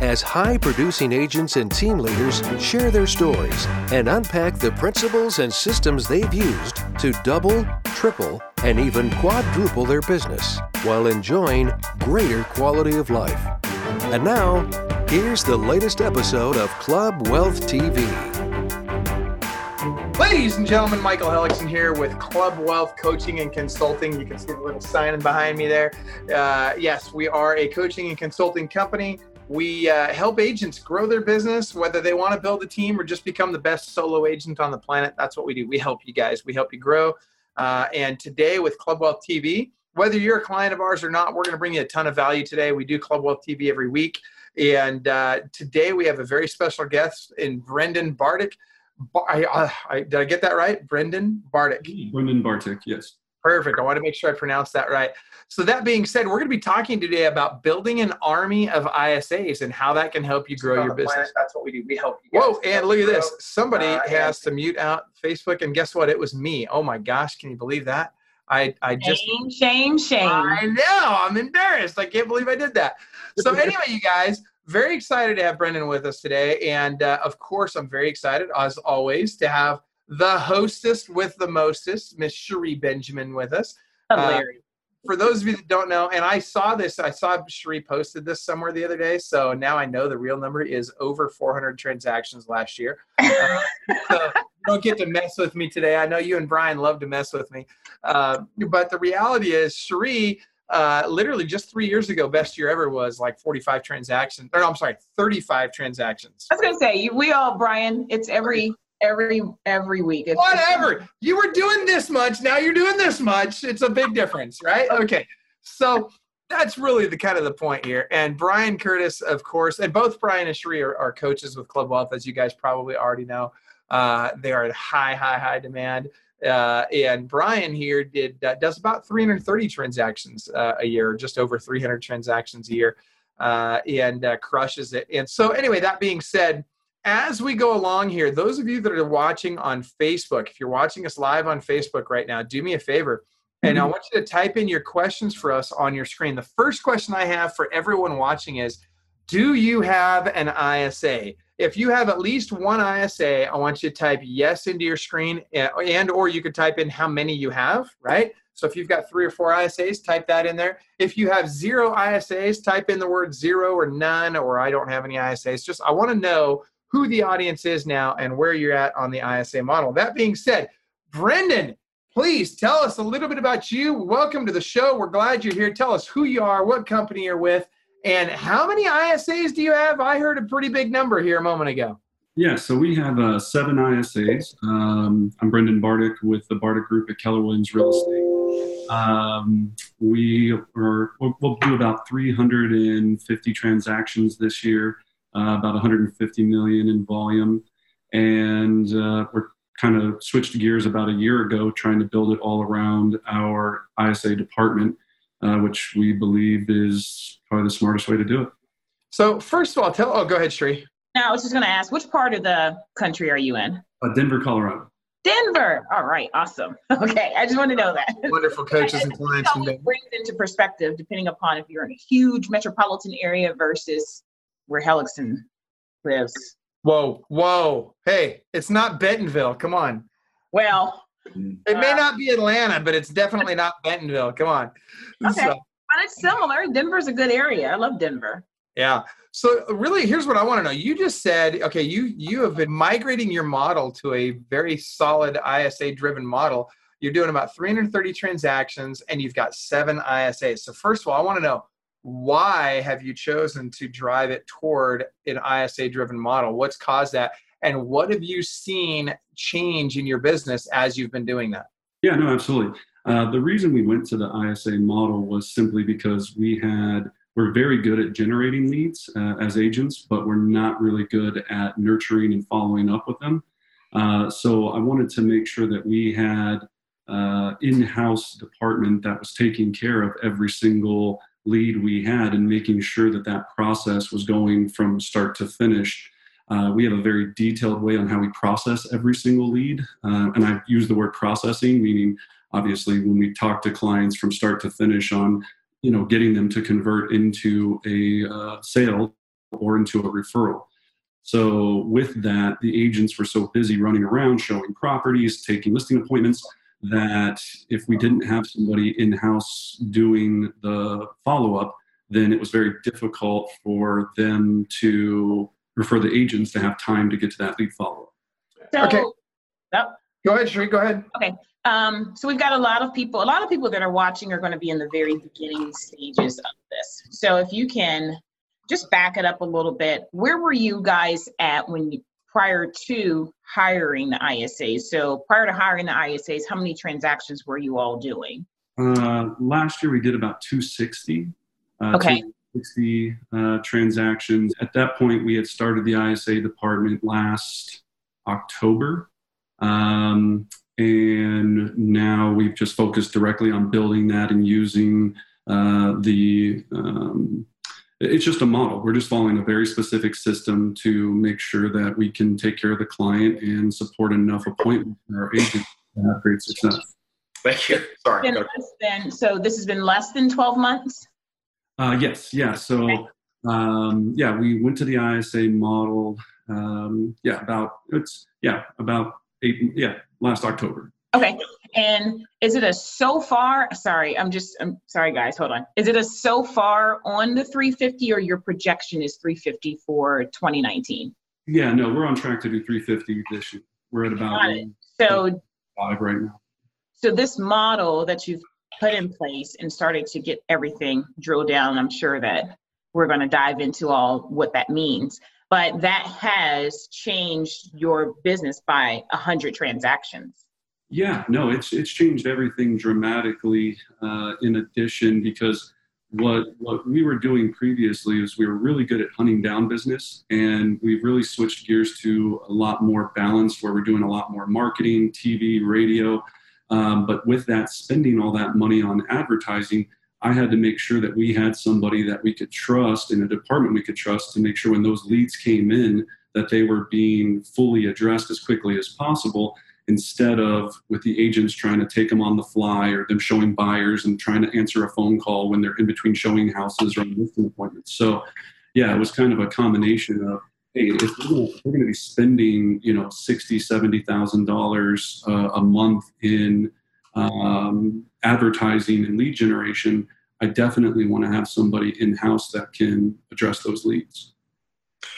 as high producing agents and team leaders share their stories and unpack the principles and systems they've used to double, triple, and even quadruple their business while enjoying greater quality of life. And now, here's the latest episode of Club Wealth TV. Ladies and gentlemen, Michael Hellickson here with Club Wealth Coaching and Consulting. You can see the little sign behind me there. Uh, yes, we are a coaching and consulting company. We uh, help agents grow their business, whether they want to build a team or just become the best solo agent on the planet. That's what we do. We help you guys. We help you grow. Uh, and today with Club Wealth TV, whether you're a client of ours or not, we're going to bring you a ton of value today. We do Club Wealth TV every week. And uh, today we have a very special guest in Brendan Bartic. I, uh, I, did I get that right? Brendan Bartic. Brendan Bartic, yes. Perfect. I want to make sure I pronounce that right. So that being said, we're going to be talking today about building an army of ISAs and how that can help you grow your business. Planet, that's what we do. We help you. Whoa! And look at this. Somebody uh, has to mute out Facebook, and guess what? It was me. Oh my gosh! Can you believe that? I I just shame, shame, shame. I know. I'm embarrassed. I can't believe I did that. So anyway, you guys, very excited to have Brendan with us today, and uh, of course, I'm very excited as always to have the hostess with the mostest, Miss Cherie Benjamin, with us. Hilarious. For those of you that don't know, and I saw this, I saw Cherie posted this somewhere the other day, so now I know the real number is over 400 transactions last year. Uh, so don't get to mess with me today. I know you and Brian love to mess with me, uh, but the reality is, Cherie. Uh, literally just three years ago, best year ever was like 45 transactions. Or no, I'm sorry, 35 transactions. I was gonna say, we all, Brian, it's every every every week. It's, Whatever. You were doing this much, now you're doing this much. It's a big difference, right? Okay. So that's really the kind of the point here. And Brian Curtis, of course, and both Brian and Cherie are, are coaches with Club Wealth, as you guys probably already know. Uh, they are in high, high, high demand. Uh, and Brian here did uh, does about 330 transactions uh, a year, just over 300 transactions a year, uh, and uh, crushes it. And so, anyway, that being said, as we go along here, those of you that are watching on Facebook, if you're watching us live on Facebook right now, do me a favor. And mm-hmm. I want you to type in your questions for us on your screen. The first question I have for everyone watching is Do you have an ISA? If you have at least one ISA, I want you to type yes into your screen and or you could type in how many you have, right? So if you've got three or four ISAs, type that in there. If you have zero ISAs, type in the word zero or none or I don't have any ISAs. Just I want to know who the audience is now and where you're at on the ISA model. That being said, Brendan, please tell us a little bit about you. Welcome to the show. We're glad you're here. Tell us who you are, what company you're with, and how many ISAs do you have? I heard a pretty big number here a moment ago. Yeah, so we have uh, seven ISAs. Um, I'm Brendan Bartic with the Bartic Group at Keller Williams Real Estate. Um, we are we'll, we'll do about 350 transactions this year uh, about 150 million in volume, and uh, we're kind of switched gears about a year ago, trying to build it all around our ISA department, uh, which we believe is probably the smartest way to do it. So, first of all, tell. Oh, go ahead, Sri. Now, I was just going to ask, which part of the country are you in? Uh, Denver, Colorado. Denver. All right, awesome. Okay, I just want to know that. Wonderful coaches and clients. It brings into perspective, depending upon if you're in a huge metropolitan area versus where Hellickson lives. Whoa, whoa. Hey, it's not Bentonville. Come on. Well, it may uh, not be Atlanta, but it's definitely not Bentonville. Come on. Okay. So, but it's similar. Denver's a good area. I love Denver. Yeah. So really, here's what I want to know. You just said, okay, you you have been migrating your model to a very solid ISA driven model. You're doing about 330 transactions, and you've got seven ISAs. So first of all, I want to know why have you chosen to drive it toward an ISA driven model? What's caused that? And what have you seen change in your business as you've been doing that? Yeah, no, absolutely. Uh, the reason we went to the ISA model was simply because we had we're very good at generating leads uh, as agents, but we're not really good at nurturing and following up with them. Uh, so I wanted to make sure that we had uh, in-house department that was taking care of every single lead we had and making sure that that process was going from start to finish. Uh, we have a very detailed way on how we process every single lead. Uh, and I use the word processing, meaning obviously when we talk to clients from start to finish on, you know, getting them to convert into a uh, sale or into a referral. So with that, the agents were so busy running around showing properties, taking listing appointments that if we didn't have somebody in house doing the follow up, then it was very difficult for them to refer the agents to have time to get to that lead follow up. So, okay. Yep. Go ahead, Sheree. Go ahead. Okay. Um, so we've got a lot of people. A lot of people that are watching are going to be in the very beginning stages of this. So if you can just back it up a little bit, where were you guys at when you prior to hiring the ISAs? So prior to hiring the ISAs, how many transactions were you all doing? Uh, last year we did about 260. Uh, okay. 260 uh, transactions. At that point, we had started the ISA department last October. Um, and now we've just focused directly on building that and using uh, the um, it's just a model. We're just following a very specific system to make sure that we can take care of the client and support enough appointments for our agents to have great success. Thank you. Sorry. Than, so this has been less than 12 months? Uh, yes, yeah. So um, yeah, we went to the ISA model. Um, yeah, about it's yeah about eight yeah last October. Okay. And is it a so far? Sorry, I'm just, I'm sorry, guys, hold on. Is it a so far on the 350 or your projection is 350 for 2019? Yeah, no, we're on track to do 350 this year. We're at about so five right now. So this model that you've put in place and started to get everything drilled down, I'm sure that we're going to dive into all what that means. But that has changed your business by 100 transactions. Yeah, no, it's it's changed everything dramatically. Uh, in addition, because what what we were doing previously is we were really good at hunting down business, and we've really switched gears to a lot more balance, where we're doing a lot more marketing, TV, radio. Um, but with that, spending all that money on advertising, I had to make sure that we had somebody that we could trust in a department we could trust to make sure when those leads came in that they were being fully addressed as quickly as possible instead of with the agents trying to take them on the fly or them showing buyers and trying to answer a phone call when they're in between showing houses or listing appointments. So, yeah, it was kind of a combination of hey, if we're going to be spending you know sixty, seventy thousand dollars uh, a month in um, advertising and lead generation, I definitely want to have somebody in house that can address those leads.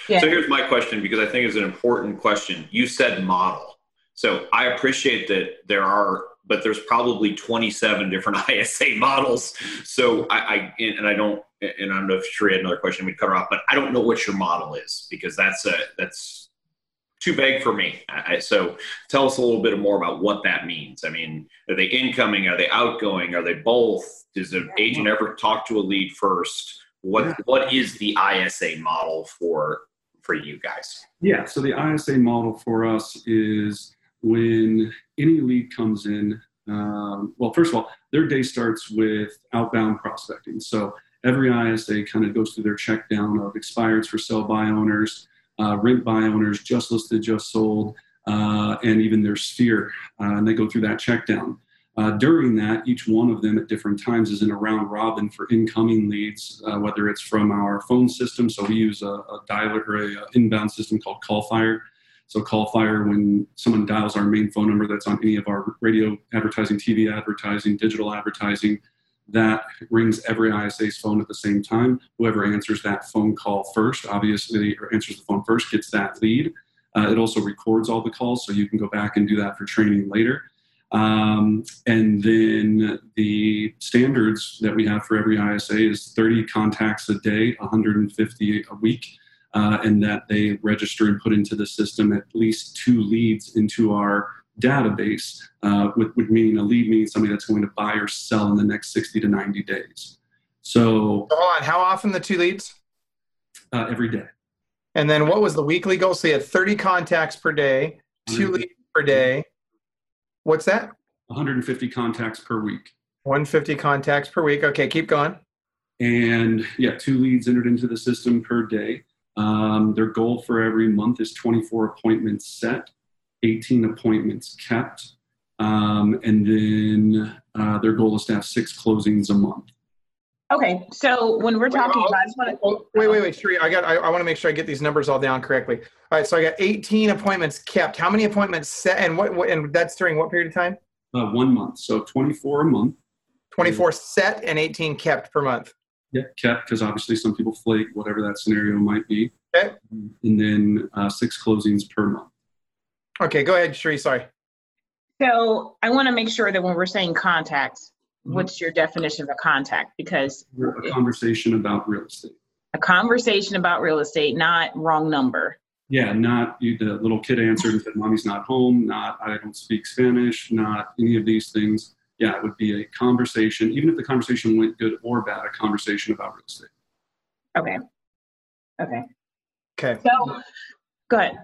Yeah. So here's my question because I think it's an important question. You said model. So I appreciate that there are, but there's probably 27 different ISA models. So I, I and I don't, and I don't know if Sheree had another question we'd cover off, but I don't know what your model is because that's a that's too vague for me. I, so tell us a little bit more about what that means. I mean, are they incoming? Are they outgoing? Are they both? Does an agent ever talk to a lead first? What what is the ISA model for for you guys? Yeah, so the ISA model for us is when any lead comes in, um, well, first of all, their day starts with outbound prospecting. So every ISA kind of goes through their check down of expireds for sell by owners, uh, rent by owners, just listed, just sold, uh, and even their sphere. Uh, and they go through that check down. Uh, during that, each one of them at different times is in a round robin for incoming leads, uh, whether it's from our phone system. So we use a, a dialer or a, a inbound system called CallFire so CallFire when someone dials our main phone number that's on any of our radio advertising, TV advertising, digital advertising, that rings every ISA's phone at the same time. Whoever answers that phone call first, obviously, or answers the phone first, gets that lead. Uh, it also records all the calls, so you can go back and do that for training later. Um, and then the standards that we have for every ISA is 30 contacts a day, 150 a week uh, and that they register and put into the system at least two leads into our database, uh, with, with, meaning a lead means somebody that's going to buy or sell in the next 60 to 90 days. So, hold on, how often the two leads? Uh, every day. And then what was the weekly goal? So you had 30 contacts per day, two leads per day. What's that? 150 contacts per week. 150 contacts per week. Okay, keep going. and yeah, two leads entered into the system per day. Um, their goal for every month is 24 appointments set, 18 appointments kept, um, and then uh, their goal is to have six closings a month. Okay, so when we're talking about, I just want to. Oh, wait, wait, wait, Sheree, I got. I, I want to make sure I get these numbers all down correctly. All right, so I got 18 appointments kept. How many appointments set, and what? what and that's during what period of time? Uh, one month, so 24 a month. 24 set and 18 kept per month. Yeah, kept because obviously some people flake, whatever that scenario might be. Okay. And then uh, six closings per month. Okay, go ahead, Sheree. Sorry. So I want to make sure that when we're saying contacts, Mhm. what's your definition of a contact? Because A conversation about real estate. a conversation about real estate, not wrong number. Yeah, not you, the little kid answered and said, "Mommy's not home." Not I don't speak Spanish. Not any of these things. Yeah, it would be a conversation, even if the conversation went good or bad. A conversation about real estate. Okay. Okay. Okay. So, go ahead.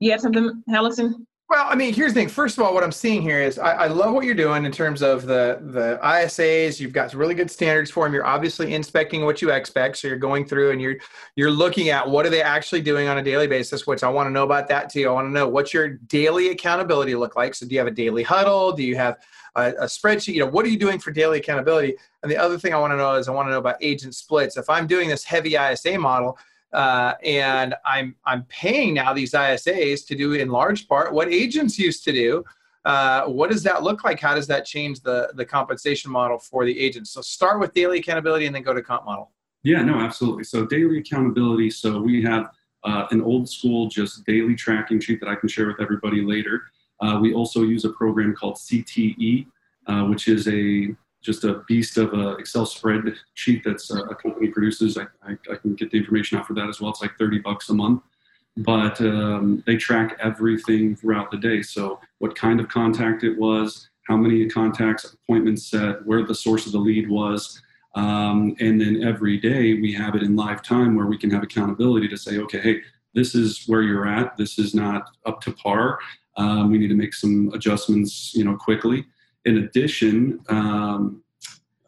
You have something, Hellickson? Well, I mean, here's the thing. First of all, what I'm seeing here is I, I love what you're doing in terms of the the ISAs. You've got really good standards for them. You're obviously inspecting what you expect, so you're going through and you're you're looking at what are they actually doing on a daily basis. Which I want to know about that too. I want to know what's your daily accountability look like. So, do you have a daily huddle? Do you have a, a spreadsheet? You know, what are you doing for daily accountability? And the other thing I want to know is I want to know about agent splits. If I'm doing this heavy ISA model, uh, and I'm I'm paying now these ISAs to do in large part what agents used to do. Uh, what does that look like? How does that change the the compensation model for the agents? So start with daily accountability and then go to comp model. Yeah, no, absolutely. So daily accountability. So we have uh, an old school just daily tracking sheet that I can share with everybody later. Uh, we also use a program called CTE, uh, which is a just a beast of a Excel spreadsheet that's a, a company produces. I, I, I, can get the information out for that as well. It's like 30 bucks a month. But um, they track everything throughout the day. So what kind of contact it was, how many contacts, appointments set, where the source of the lead was, um, and then every day we have it in live time where we can have accountability to say, okay, hey, this is where you're at. This is not up to par. Um, we need to make some adjustments, you know, quickly. In addition, um,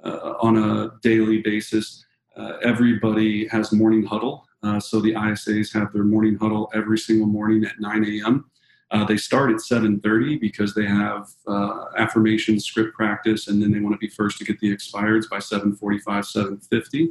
uh, on a daily basis, uh, everybody has morning huddle. Uh, so the ISAs have their morning huddle every single morning at 9 a.m. Uh, they start at 7.30 because they have uh, affirmation script practice and then they want to be first to get the expireds by 7.45 7.50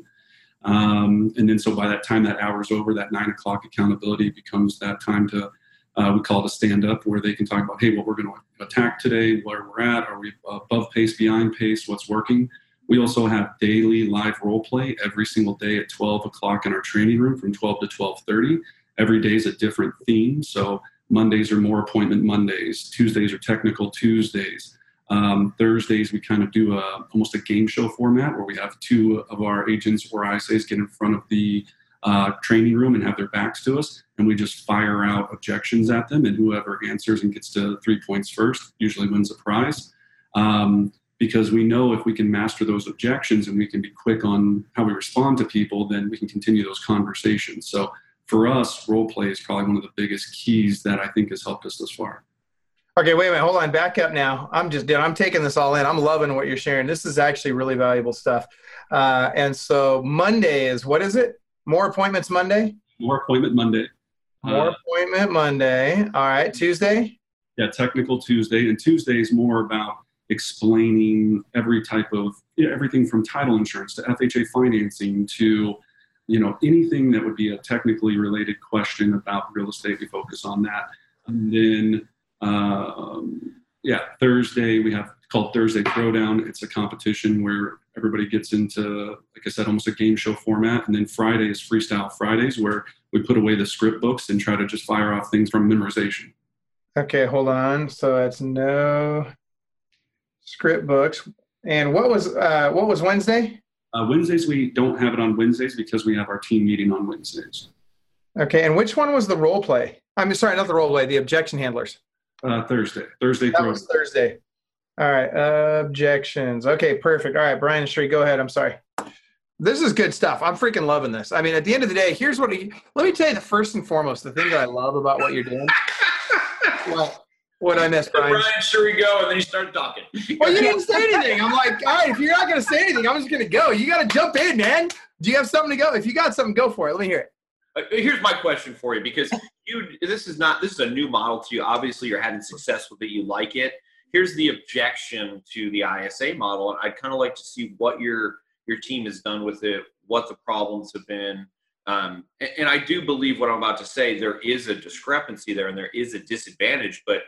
um, and then so by that time that hour's over that 9 o'clock accountability becomes that time to uh, we call it a stand up where they can talk about hey what we're going to attack today where we're at are we above pace behind pace what's working we also have daily live role play every single day at 12 o'clock in our training room from 12 to 12.30 every day is a different theme so Mondays are more appointment Mondays. Tuesdays are technical Tuesdays. Um, Thursdays we kind of do a almost a game show format where we have two of our agents or ISAs get in front of the uh, training room and have their backs to us, and we just fire out objections at them, and whoever answers and gets to three points first usually wins a prize. Um, because we know if we can master those objections and we can be quick on how we respond to people, then we can continue those conversations. So for us, role play is probably one of the biggest keys that I think has helped us thus far. Okay, wait a minute. Hold on. Back up now. I'm just, dude, I'm taking this all in. I'm loving what you're sharing. This is actually really valuable stuff. Uh, and so Monday is, what is it? More appointments Monday? More appointment Monday. More uh, appointment Monday. All right. Tuesday? Yeah, technical Tuesday. And Tuesday is more about explaining every type of, yeah, everything from title insurance to FHA financing to you know anything that would be a technically related question about real estate we focus on that and then um, yeah thursday we have called thursday throwdown it's a competition where everybody gets into like i said almost a game show format and then friday is freestyle fridays where we put away the script books and try to just fire off things from memorization okay hold on so it's no script books and what was uh, what was wednesday uh, Wednesdays, we don't have it on Wednesdays because we have our team meeting on Wednesdays. Okay, and which one was the role play? I'm sorry, not the role play, the objection handlers. Uh, Thursday. Thursday. That was Thursday. All right, objections. Okay, perfect. All right, Brian Sheree, go ahead. I'm sorry. This is good stuff. I'm freaking loving this. I mean, at the end of the day, here's what. He, let me tell you the first and foremost, the thing that I love about what you're doing. well, What I missed, Brian? Brian, sure we go, and then you started talking. Well, you didn't say anything. I'm like, all right, if you're not going to say anything, I'm just going to go. You got to jump in, man. Do you have something to go? If you got something, go for it. Let me hear it. Uh, here's my question for you because you this is not this is a new model to you. Obviously, you're having success with it. You like it. Here's the objection to the ISA model, and I'd kind of like to see what your your team has done with it, what the problems have been. Um, and, and I do believe what I'm about to say. There is a discrepancy there, and there is a disadvantage, but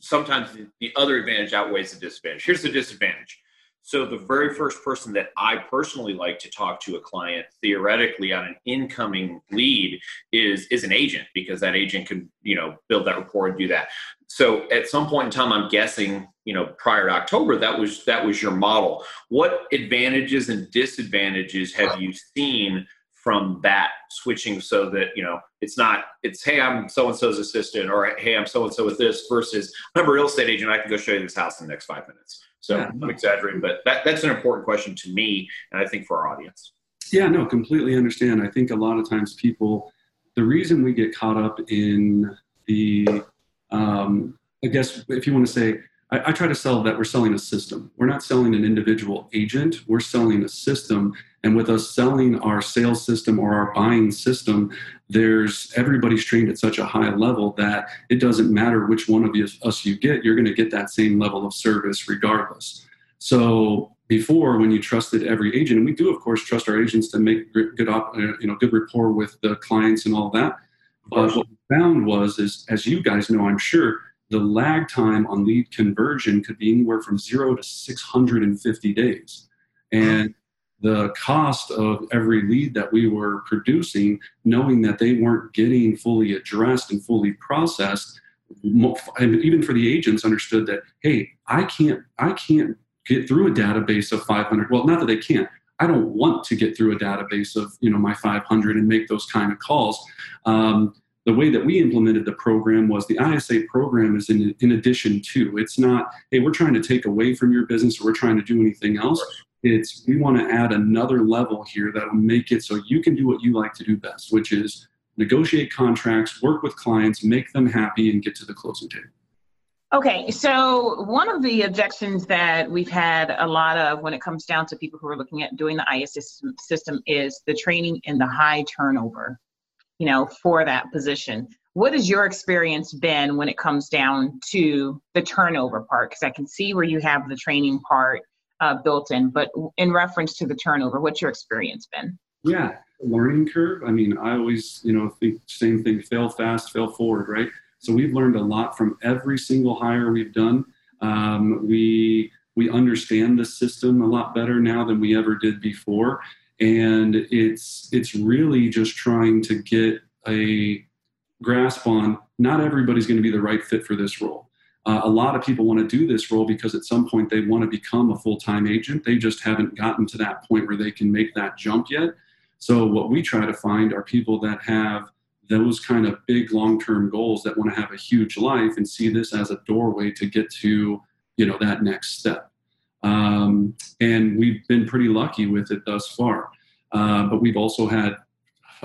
sometimes the other advantage outweighs the disadvantage. Here's the disadvantage so the very first person that I personally like to talk to a client theoretically on an incoming lead is is an agent because that agent can you know build that rapport and do that. So at some point in time, I'm guessing you know prior to October that was that was your model. What advantages and disadvantages have you seen from that switching so that you know it's not it's hey I'm so and so's assistant or hey I'm so and so with this versus I'm a real estate agent I can go show you this house in the next five minutes so yeah. I'm exaggerating, but that, that's an important question to me, and I think for our audience. Yeah, no, completely understand. I think a lot of times people, the reason we get caught up in the, um, I guess if you want to say, I, I, try to sell that we're selling a system. We're not selling an individual agent, we're selling a system. And with us selling our sales system or our buying system, there's everybody's trained at such a high level that it doesn't matter which one of you, us you get, you're going to get that same level of service regardless. So before, when you trusted every agent, and we do of course trust our agents to make good, uh, you know, good rapport with the clients and all that. But what we found was, is as you guys know, I'm sure the lag time on lead conversion could be anywhere from zero to 650 days. And the cost of every lead that we were producing, knowing that they weren't getting fully addressed and fully processed, and even for the agents understood that, hey, I can't, I can't get through a database of 500. Well, not that they can't. I don't want to get through a database of you know my 500 and make those kind of calls. Um, the way that we implemented the program was the ISA program is in, in addition to. It's not, hey, we're trying to take away from your business or we're trying to do anything else. It's we want to add another level here that will make it so you can do what you like to do best, which is negotiate contracts, work with clients, make them happy, and get to the closing table. Okay, so one of the objections that we've had a lot of when it comes down to people who are looking at doing the ISS system is the training and the high turnover you know, for that position. What has your experience been when it comes down to the turnover part? Because I can see where you have the training part uh, built in, but in reference to the turnover, what's your experience been? Yeah, learning curve. I mean, I always, you know, think same thing: fail fast, fail forward, right? So we've learned a lot from every single hire we've done. Um, we we understand the system a lot better now than we ever did before, and it's it's really just trying to get a grasp on not everybody's going to be the right fit for this role. Uh, a lot of people want to do this role because at some point they want to become a full-time agent. They just haven't gotten to that point where they can make that jump yet. So what we try to find are people that have those kind of big long-term goals that want to have a huge life and see this as a doorway to get to you know that next step um, and we've been pretty lucky with it thus far. Uh, but we've also had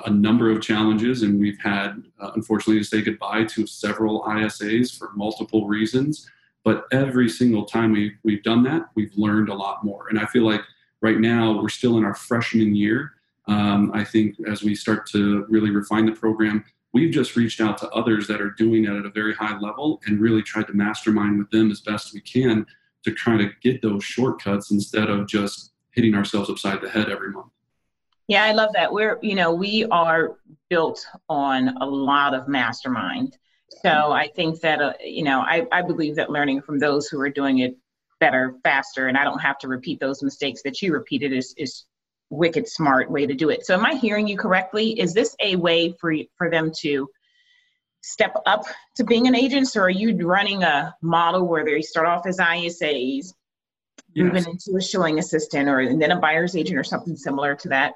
a number of challenges, and we've had, uh, unfortunately, to say goodbye to several ISAs for multiple reasons. But every single time we, we've done that, we've learned a lot more. And I feel like right now we're still in our freshman year. Um, I think as we start to really refine the program, we've just reached out to others that are doing it at a very high level and really tried to mastermind with them as best we can to try to get those shortcuts instead of just hitting ourselves upside the head every month. Yeah, I love that. We're, you know, we are built on a lot of mastermind. So I think that, uh, you know, I, I believe that learning from those who are doing it better, faster, and I don't have to repeat those mistakes that you repeated is, is wicked smart way to do it. So am I hearing you correctly? Is this a way for, for them to step up to being an agent? or are you running a model where they start off as ISAs, yes. moving into a showing assistant, or and then a buyer's agent, or something similar to that?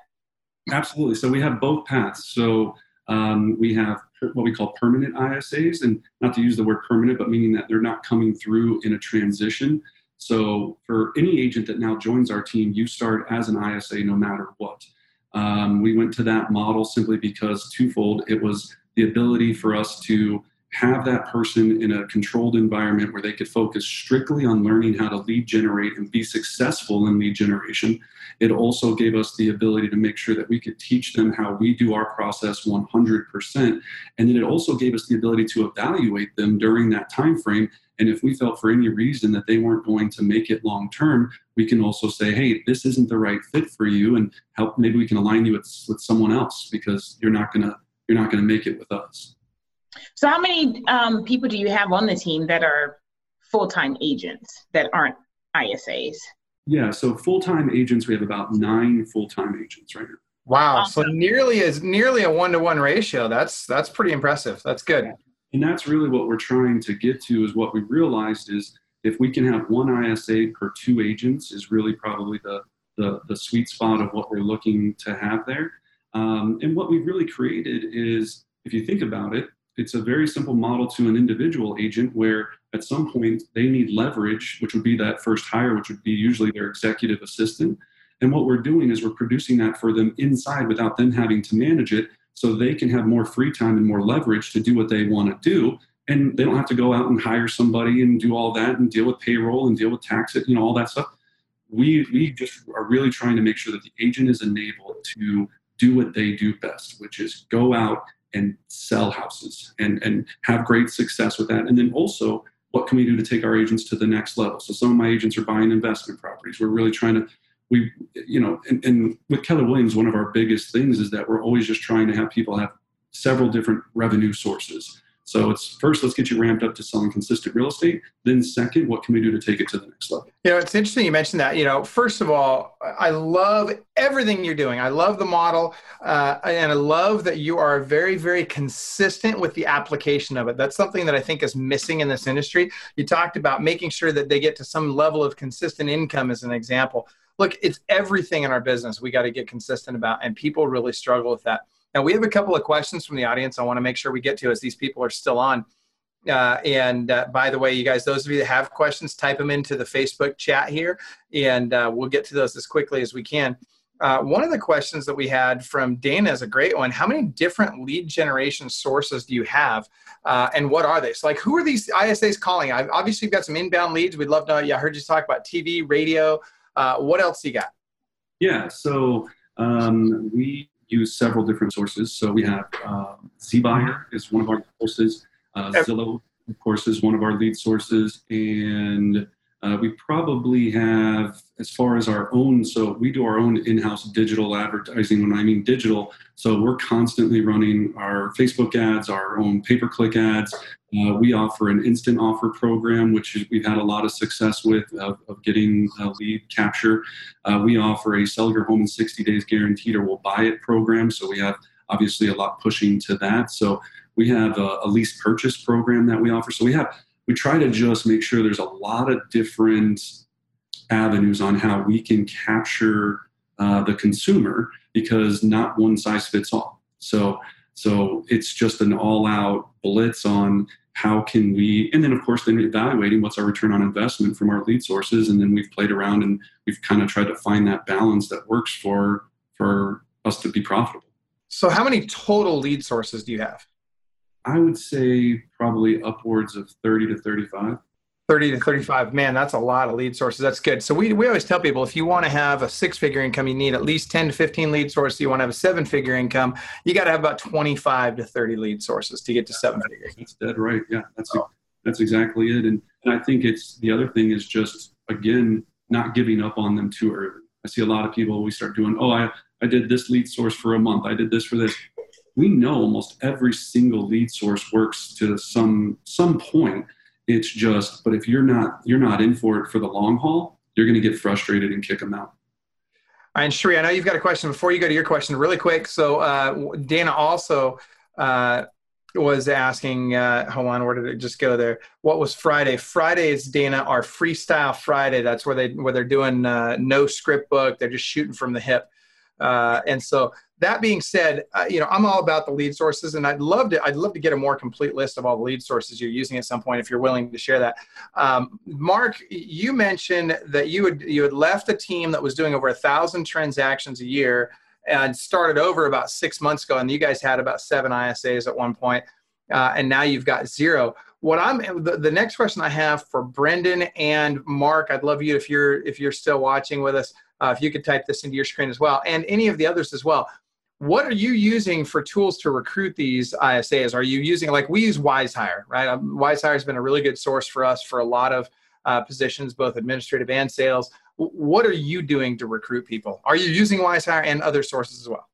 Absolutely. So we have both paths. So um, we have what we call permanent ISAs, and not to use the word permanent, but meaning that they're not coming through in a transition. So for any agent that now joins our team, you start as an ISA no matter what. Um, we went to that model simply because twofold. It was the ability for us to have that person in a controlled environment where they could focus strictly on learning how to lead generate and be successful in lead generation. It also gave us the ability to make sure that we could teach them how we do our process 100%. And then it also gave us the ability to evaluate them during that time frame. And if we felt for any reason that they weren't going to make it long term, we can also say, hey, this isn't the right fit for you, and help. Maybe we can align you with, with someone else because you're not gonna you're not gonna make it with us. So, how many um, people do you have on the team that are full time agents that aren't ISAs? Yeah, so full time agents, we have about nine full time agents right now. Wow, awesome. so nearly as nearly a one to one ratio. That's that's pretty impressive. That's good. And that's really what we're trying to get to. Is what we realized is if we can have one ISA per two agents is really probably the the, the sweet spot of what we're looking to have there. Um, and what we've really created is, if you think about it, it's a very simple model to an individual agent where at some point they need leverage, which would be that first hire, which would be usually their executive assistant. And what we're doing is we're producing that for them inside without them having to manage it so they can have more free time and more leverage to do what they want to do. And they don't have to go out and hire somebody and do all that and deal with payroll and deal with tax, you know, all that stuff. We, we just are really trying to make sure that the agent is enabled to do what they do best, which is go out and sell houses and, and have great success with that. And then also, what can we do to take our agents to the next level? So some of my agents are buying investment properties. We're really trying to, we, you know, and, and with Keller Williams, one of our biggest things is that we're always just trying to have people have several different revenue sources. So it's first, let's get you ramped up to selling consistent real estate. Then, second, what can we do to take it to the next level? You know, it's interesting you mentioned that. You know, first of all, I love everything you're doing. I love the model, uh, and I love that you are very, very consistent with the application of it. That's something that I think is missing in this industry. You talked about making sure that they get to some level of consistent income, as an example. Look, it's everything in our business we got to get consistent about, and people really struggle with that. Now, we have a couple of questions from the audience I want to make sure we get to as these people are still on. Uh, and uh, by the way, you guys, those of you that have questions, type them into the Facebook chat here, and uh, we'll get to those as quickly as we can. Uh, one of the questions that we had from Dana is a great one. How many different lead generation sources do you have, uh, and what are they? So, like, who are these ISAs calling? I've, obviously, got some inbound leads. We'd love to know. Yeah, I heard you talk about TV, radio. Uh, what else you got? Yeah, so um, we use several different sources. So we have uh, ZBuyer is one of our sources. Uh, Zillow, of course, is one of our lead sources, and uh, we probably have, as far as our own, so we do our own in-house digital advertising. When I mean digital, so we're constantly running our Facebook ads, our own pay-per-click ads. Uh, we offer an instant offer program, which we've had a lot of success with of, of getting lead capture. Uh, we offer a sell your home in 60 days guaranteed or we'll buy it program. So we have obviously a lot pushing to that. So we have a, a lease purchase program that we offer. So we have we try to just make sure there's a lot of different avenues on how we can capture uh, the consumer because not one size fits all. So so it's just an all-out blitz on how can we and then of course then evaluating what's our return on investment from our lead sources and then we've played around and we've kind of tried to find that balance that works for for us to be profitable. So how many total lead sources do you have? I would say probably upwards of 30 to 35. 30 to 35 man that's a lot of lead sources. That's good. So we, we always tell people if you want to have a six figure income you need at least 10 to 15 lead sources. You want to have a seven figure income you got to have about 25 to 30 lead sources to get to seven figures that's dead right. Yeah that's that's exactly it. And, and i think it's the other thing is just again not giving up on them too early. I see a lot of people we start doing oh i i did this lead source for a month. I did this for this we know almost every single lead source works to some some point it's just but if you're not you're not in for it for the long haul you're going to get frustrated and kick them out and Sheree, I know you've got a question before you go to your question really quick. So uh, Dana also uh, was asking, uh, hold on, where did it just go there? What was Friday? Friday is Dana, our freestyle Friday. That's where they where they're doing uh, no script book. They're just shooting from the hip. Uh, and so that being said, uh, you know, I'm all about the lead sources, and I'd love to. I'd love to get a more complete list of all the lead sources you're using at some point, if you're willing to share that. Um, Mark, you mentioned that you had you had left a team that was doing over a thousand transactions a year and started over about six months ago, and you guys had about seven ISAs at one point. uh, and now you've got zero. What I'm the, the next question I have for Brendan and Mark, I'd love you if you're if you're still watching with us, uh, if you could type this into your screen as well, and any of the others as well. What are you using for tools to recruit these ISAs? Are you using like we use WizeHire, right? Um, WizeHire has been a really good source for us for a lot of uh, positions, both administrative and sales. What are you doing to recruit people? Are you using WizeHire and other sources as well?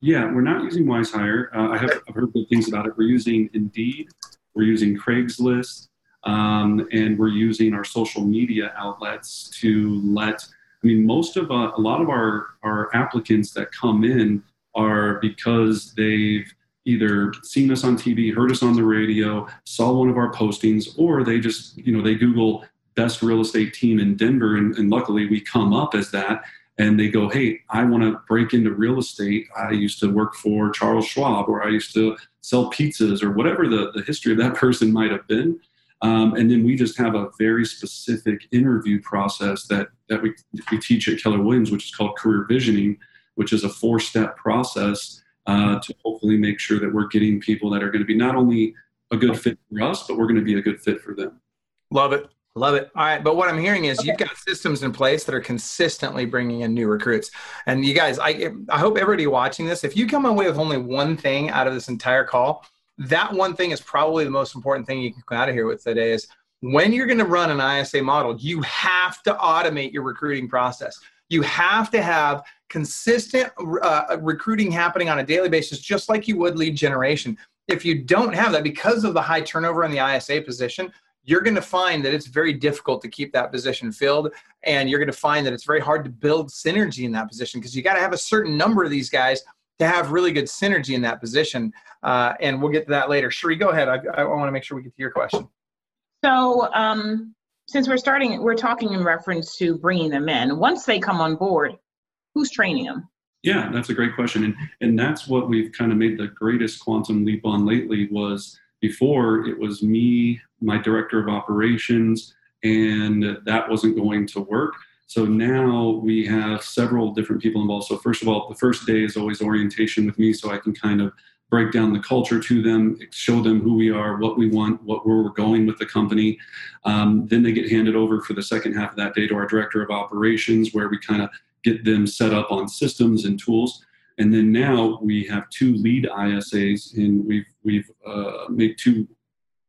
Yeah, we're not using WizeHire. Uh, I have I've heard good things about it. We're using Indeed, we're using Craigslist, um, and we're using our social media outlets to let. I mean, most of uh, a lot of our our applicants that come in are because they've either seen us on TV, heard us on the radio, saw one of our postings, or they just you know they Google best real estate team in Denver, and, and luckily we come up as that and they go, Hey, I want to break into real estate. I used to work for Charles Schwab, or I used to sell pizzas, or whatever the, the history of that person might have been. Um, and then we just have a very specific interview process that, that we, we teach at Keller Williams, which is called career visioning, which is a four step process uh, to hopefully make sure that we're getting people that are going to be not only a good fit for us, but we're going to be a good fit for them. Love it. Love it. All right. But what I'm hearing is okay. you've got systems in place that are consistently bringing in new recruits. And you guys, I, I hope everybody watching this, if you come away with only one thing out of this entire call, that one thing is probably the most important thing you can come out of here with today is when you're going to run an ISA model, you have to automate your recruiting process. You have to have consistent uh, recruiting happening on a daily basis, just like you would lead generation. If you don't have that, because of the high turnover in the ISA position, you're going to find that it's very difficult to keep that position filled and you're going to find that it's very hard to build synergy in that position because you got to have a certain number of these guys to have really good synergy in that position uh, and we'll get to that later. Sheree, go ahead. I, I want to make sure we get to your question. So um, since we're starting we're talking in reference to bringing them in once they come on board who's training them? Yeah that's a great question and and that's what we've kind of made the greatest quantum leap on lately was before it was me, my director of operations, and that wasn't going to work. So now we have several different people involved. So, first of all, the first day is always orientation with me so I can kind of break down the culture to them, show them who we are, what we want, what where we're going with the company. Um, then they get handed over for the second half of that day to our director of operations, where we kind of get them set up on systems and tools. And then now we have two lead ISAs, and we've we've uh, made two,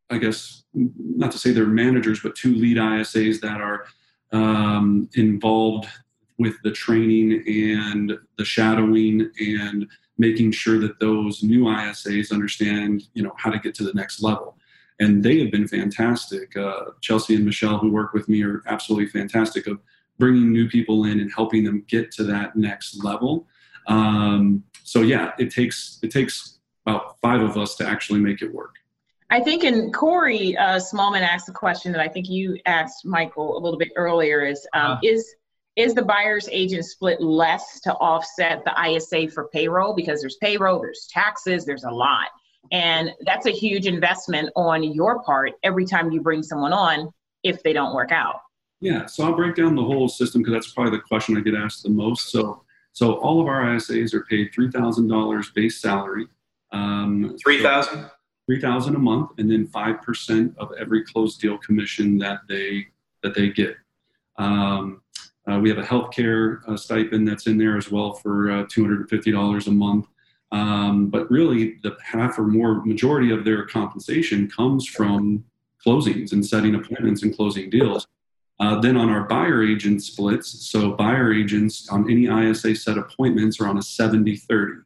I guess, not to say they're managers, but two lead ISAs that are um, involved with the training and the shadowing and making sure that those new ISAs understand, you know, how to get to the next level. And they have been fantastic. Uh, Chelsea and Michelle, who work with me, are absolutely fantastic of bringing new people in and helping them get to that next level. Um, so yeah, it takes it takes about five of us to actually make it work. I think, and Corey uh, Smallman asked a question that I think you asked Michael a little bit earlier: is um, uh, is is the buyer's agent split less to offset the ISA for payroll because there's payroll, there's taxes, there's a lot, and that's a huge investment on your part every time you bring someone on if they don't work out. Yeah, so I'll break down the whole system because that's probably the question I get asked the most. So so all of our ISAs are paid three thousand dollars base salary. Um, three thousand. Three thousand a month, and then five percent of every closed deal commission that they that they get. Um, uh, we have a healthcare uh, stipend that's in there as well for uh, two hundred and fifty dollars a month. Um, but really, the half or more majority of their compensation comes from closings and setting appointments and closing deals. Uh, then on our buyer agent splits, so buyer agents on any ISA set appointments are on a 70 30.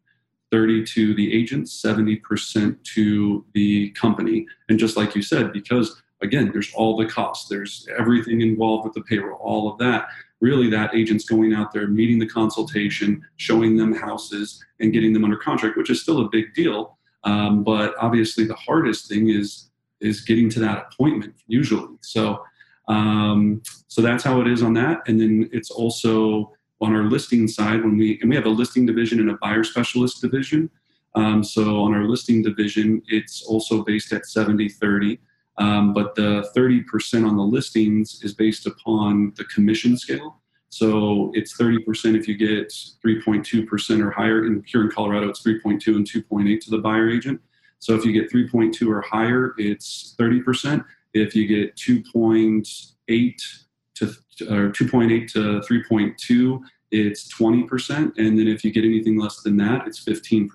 30 to the agent, 70% to the company. And just like you said, because again, there's all the costs, there's everything involved with the payroll, all of that. Really, that agent's going out there, meeting the consultation, showing them houses, and getting them under contract, which is still a big deal. Um, but obviously, the hardest thing is is getting to that appointment usually. So um, so that's how it is on that. And then it's also on our listing side when we and we have a listing division and a buyer specialist division. Um, so on our listing division, it's also based at 70 30. Um, but the 30% on the listings is based upon the commission scale. So it's 30% if you get 3.2% or higher. In here in Colorado, it's 3.2 and 2.8 to the buyer agent. So if you get 3.2 or higher, it's 30%. If you get 2.8 to or 2.8 to 3.2, it's 20%. And then if you get anything less than that, it's 15%.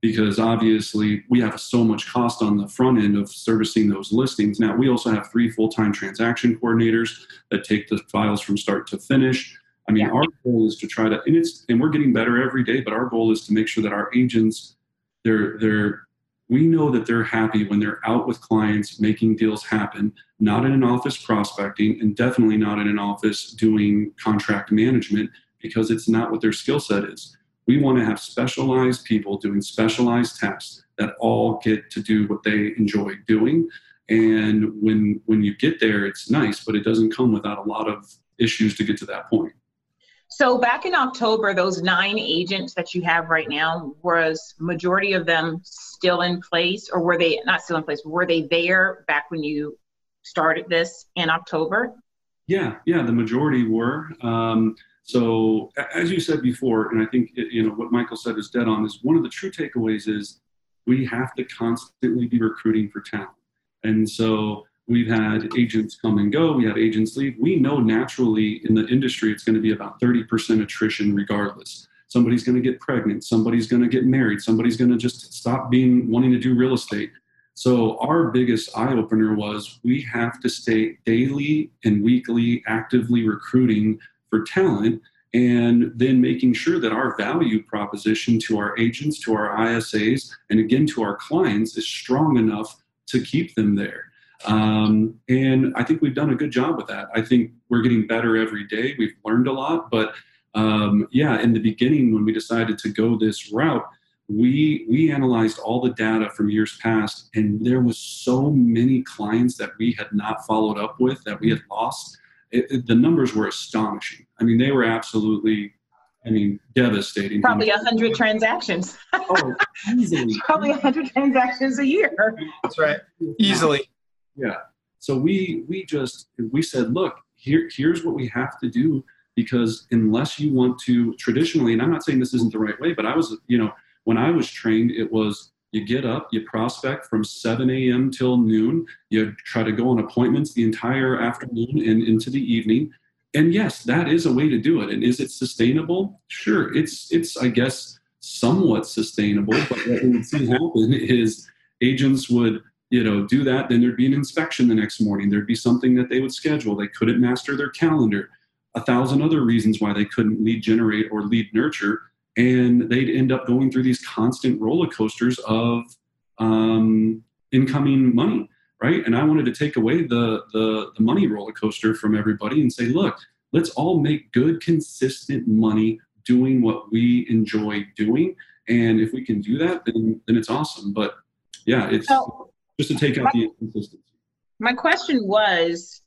Because obviously we have so much cost on the front end of servicing those listings. Now we also have three full-time transaction coordinators that take the files from start to finish. I mean, yeah. our goal is to try to, and it's, and we're getting better every day. But our goal is to make sure that our agents, they're, they're, we know that they're happy when they're out with clients making deals happen, not in an office prospecting, and definitely not in an office doing contract management because it's not what their skill set is. We want to have specialized people doing specialized tasks that all get to do what they enjoy doing. And when when you get there, it's nice, but it doesn't come without a lot of issues to get to that point. So back in October, those nine agents that you have right now, was majority of them still in place, or were they not still in place? Were they there back when you started this in October? Yeah, yeah, the majority were. Um, so as you said before, and I think you know what Michael said is dead on. Is one of the true takeaways is we have to constantly be recruiting for talent, and so We've had agents come and go. We have agents leave. We know naturally in the industry it's going to be about 30% attrition regardless. Somebody's going to get pregnant. Somebody's going to get married. Somebody's going to just stop being wanting to do real estate. So our biggest eye opener was we have to stay daily and weekly actively recruiting for talent and then making sure that our value proposition to our agents, to our ISAs, and again to our clients is strong enough to keep them there. Um, and I think we've done a good job with that. I think we're getting better every day. We've learned a lot, but um, yeah, in the beginning when we decided to go this route, we we analyzed all the data from years past, and there was so many clients that we had not followed up with that we had lost. It, it, the numbers were astonishing. I mean, they were absolutely I mean, devastating. Probably a hundred transactions. oh, easily. Probably a hundred transactions a year. That's right. Easily. Yeah. So we we just we said, look, here here's what we have to do because unless you want to traditionally, and I'm not saying this isn't the right way, but I was, you know, when I was trained, it was you get up, you prospect from 7 a.m. till noon, you try to go on appointments the entire afternoon and into the evening. And yes, that is a way to do it. And is it sustainable? Sure, it's it's I guess somewhat sustainable, but what we would see happen is agents would you know, do that, then there'd be an inspection the next morning. There'd be something that they would schedule. They couldn't master their calendar. A thousand other reasons why they couldn't lead generate or lead nurture. And they'd end up going through these constant roller coasters of um, incoming money, right? And I wanted to take away the, the, the money roller coaster from everybody and say, look, let's all make good, consistent money doing what we enjoy doing. And if we can do that, then, then it's awesome. But yeah, it's. Just to take out my, the inconsistency. My question was,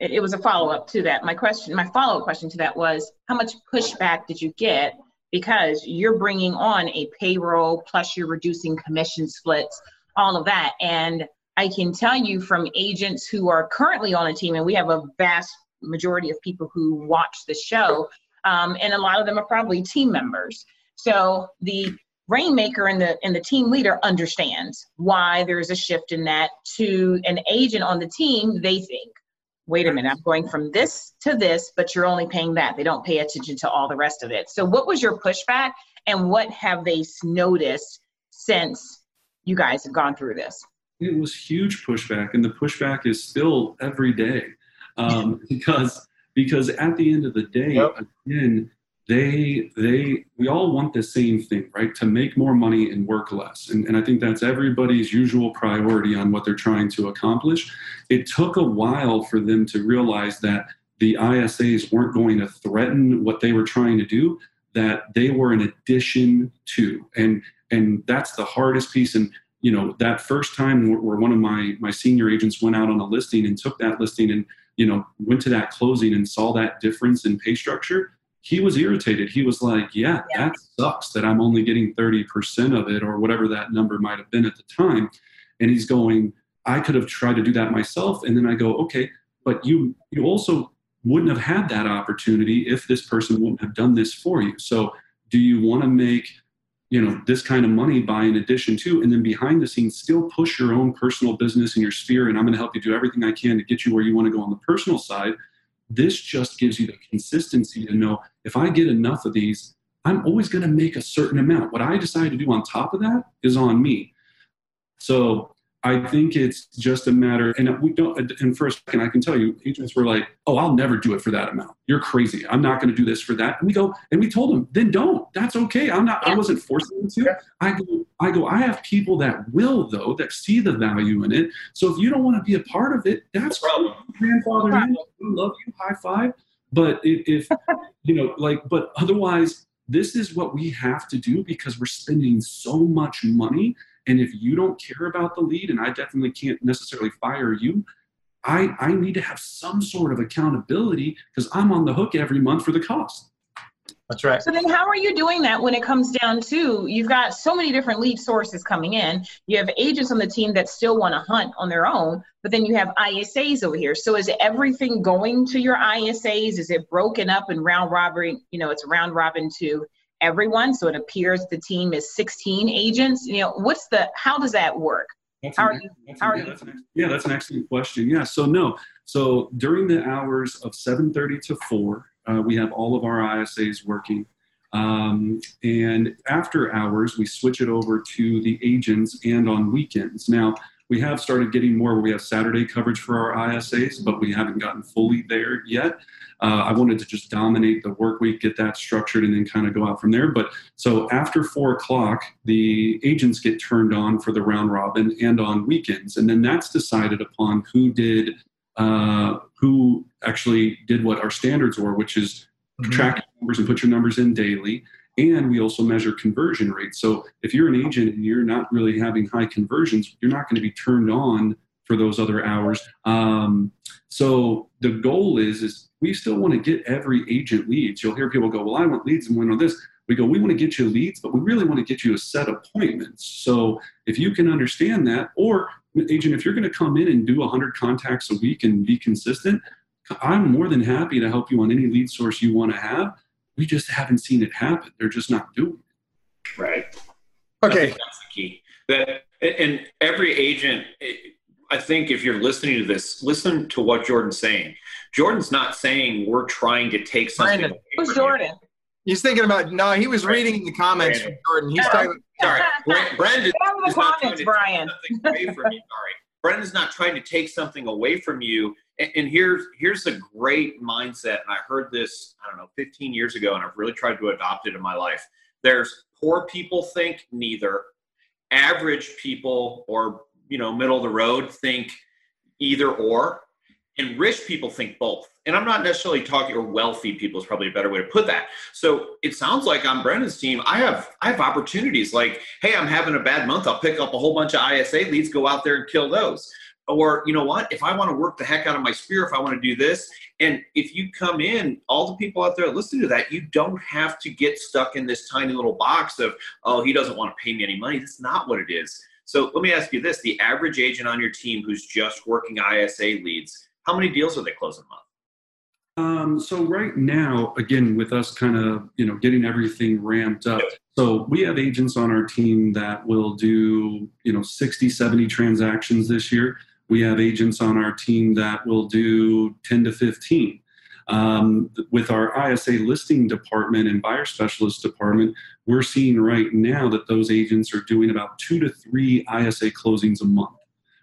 it, it was a follow up to that. My question, my follow up question to that was, how much pushback did you get because you're bringing on a payroll plus you're reducing commission splits, all of that, and I can tell you from agents who are currently on a team, and we have a vast majority of people who watch the show, um, and a lot of them are probably team members. So the rainmaker and the and the team leader understands why there's a shift in that to an agent on the team they think wait a minute i'm going from this to this but you're only paying that. They don't pay attention to all the rest of it. So what was your pushback and what have they noticed since you guys have gone through this? It was huge pushback and the pushback is still every day um, because because at the end of the day yep. again they they we all want the same thing right? To make more money and work less. And, and i think that's everybody's usual priority on what they're trying to accomplish. It took a while for them to realize that the isas weren't going to threaten what they were trying to do that they were an addition to. And and that's the hardest piece. And you know that first time where one of my my senior agents went out on a listing and took that listing and you know went to that closing and saw that difference in pay structure he was irritated. He was like, yeah, yeah, that sucks that I'm only getting 30% of it or whatever that number might have been at the time. And he's going, I could have tried to do that myself. And then I go, okay, but you you also wouldn't have had that opportunity if this person wouldn't have done this for you. So do you want to make you know this kind of money by in addition to and then behind the scenes still push your own personal business in your sphere and i'm going to help you do everything i can to get you where you want to go on the personal side this just gives you the consistency to know if i get enough of these i'm always going to make a certain amount. What i decide to do on top of that is on me. So I think it's just a matter, and we don't. And for a second, I can tell you, agents were like, "Oh, I'll never do it for that amount. You're crazy. I'm not going to do this for that." And we go, and we told them, "Then don't. That's okay. I'm not. I wasn't forcing them to." I go, I go. I have people that will though, that see the value in it. So if you don't want to be a part of it, that's no grandfather. I love you. High five. But if you know, like, but otherwise, this is what we have to do because we're spending so much money and if you don't care about the lead, and I definitely can't necessarily fire you, I, I need to have some sort of accountability because I'm on the hook every month for the cost. That's right. So then how are you doing that when it comes down to you've got so many different lead sources coming in. You have agents on the team that still want to hunt on their own, but then you have ISAs over here. So is everything going to your ISAs? Is it broken up and round robin? You know, it's round robin to everyone. So it appears the team is 16 agents. You know, what's the, how does that work? That's how an, are you, how are yeah, you? That's an, yeah, that's an excellent question. Yeah. So no, so during the hours of 7.30 to 4, uh, we have all of our ISAs working. Um, and after hours, we switch it over to the agents and on weekends. Now, we have started getting more we have Saturday coverage for our ISAs, but we haven't gotten fully there yet. Uh, I wanted to just dominate the work week, get that structured, and then kind of go out from there. But so after four o'clock, the agents get turned on for the round robin and on weekends, and then that's decided upon who did uh, who actually did what our standards were, which is mm-hmm. track numbers and put your numbers in daily and we also measure conversion rates. So if you're an agent and you're not really having high conversions, you're not going to be turned on for those other hours. Um, so the goal is is we still want to get every agent leads. You'll hear people go, "Well, I want leads and we know this." We go, "We want to get you leads, but we really want to get you a set appointments." So if you can understand that, or agent, if you're going to come in and do 100 contacts a week and be consistent, I'm more than happy to help you on any lead source you want to have we just haven't seen it happen. They're just not doing it. Right. Okay. That's, that's the key. That and every agent, I think if you're listening to this, listen to what Jordan's saying. Jordan's not saying we're trying to take something. Brandon. Who's Jordan? You. He's thinking about no. He was Brandon. reading the comments Brandon. from Jordan. He's talking. Sorry, Brandon. the comments, Brian. away from you. Sorry, Brendan's not trying to take something away from you. And, and here's here's a great mindset. And I heard this I don't know 15 years ago, and I've really tried to adopt it in my life. There's poor people think neither. Average people or you know middle of the road think either or and rich people think both and i'm not necessarily talking or wealthy people is probably a better way to put that so it sounds like on brendan's team i have i have opportunities like hey i'm having a bad month i'll pick up a whole bunch of isa leads go out there and kill those or you know what if i want to work the heck out of my sphere if i want to do this and if you come in all the people out there listening to that you don't have to get stuck in this tiny little box of oh he doesn't want to pay me any money that's not what it is so let me ask you this the average agent on your team who's just working isa leads how many deals are they closing a month? Um, so right now, again, with us kind of you know getting everything ramped up, so we have agents on our team that will do you know 60, 70 transactions this year. We have agents on our team that will do 10 to 15. Um, with our ISA listing department and buyer specialist department, we're seeing right now that those agents are doing about two to three ISA closings a month.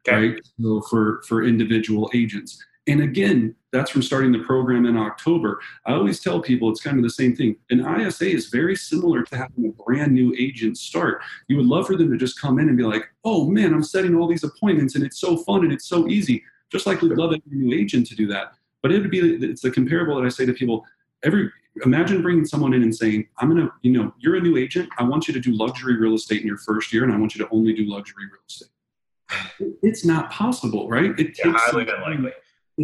Okay. Right. So for for individual agents. And again, that's from starting the program in October. I always tell people it's kind of the same thing. An ISA is very similar to having a brand new agent start. You would love for them to just come in and be like, oh man, I'm setting all these appointments and it's so fun and it's so easy. Just like we'd love a new agent to do that. But it would be, it's the comparable that I say to people every, imagine bringing someone in and saying, I'm going to, you know, you're a new agent. I want you to do luxury real estate in your first year and I want you to only do luxury real estate. It's not possible, right? It yeah, takes highly unlikely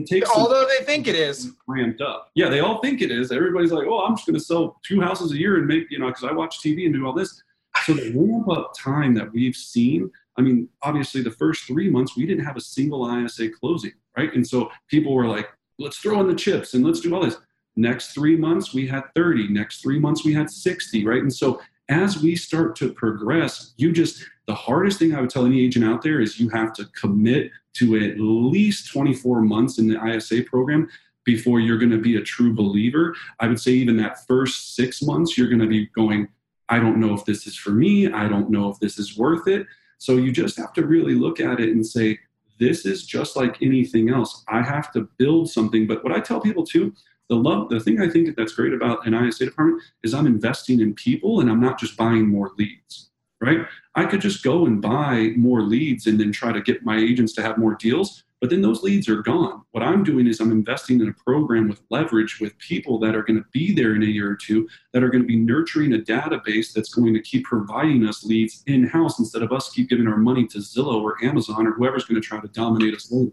it takes although they think it is ramped up. Yeah, they all think it is. Everybody's like, "Oh, I'm just going to sell two houses a year and make you know," because I watch TV and do all this. So the ramp up time that we've seen. I mean, obviously, the first three months we didn't have a single ISA closing, right? And so people were like, "Let's throw in the chips and let's do all this." Next three months we had 30. Next three months we had 60, right? And so as we start to progress, you just, the hardest thing I would tell any agent out there is you have to commit to at least 24 months in the ISA program before you're going to be a true believer. I would say even that first six months, you're going to be going, I don't know if this is for me. I don't know if this is worth it. So you just have to really look at it and say, this is just like anything else. I have to build something. But what I tell people too, the love, the thing I think that's great about an ISA department is I'm investing in people and I'm not just buying more leads, right? I could just go and buy more leads and then try to get my agents to have more deals. But then those leads are gone. What I'm doing is I'm investing in a program with leverage with people that are going to be there in a year or two, that are going to be nurturing a database that's going to keep providing us leads in house instead of us keep giving our money to Zillow or Amazon or whoever's going to try to dominate us later.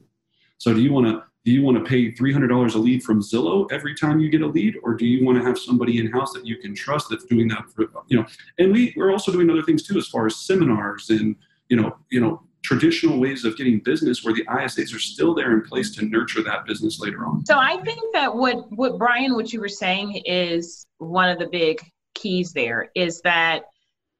So do you want to do you want to pay $300 a lead from Zillow every time you get a lead, or do you want to have somebody in house that you can trust that's doing that for you know? And we we're also doing other things too, as far as seminars and you know you know traditional ways of getting business where the ISAs are still there in place to nurture that business later on. So I think that what what Brian, what you were saying is one of the big keys there is that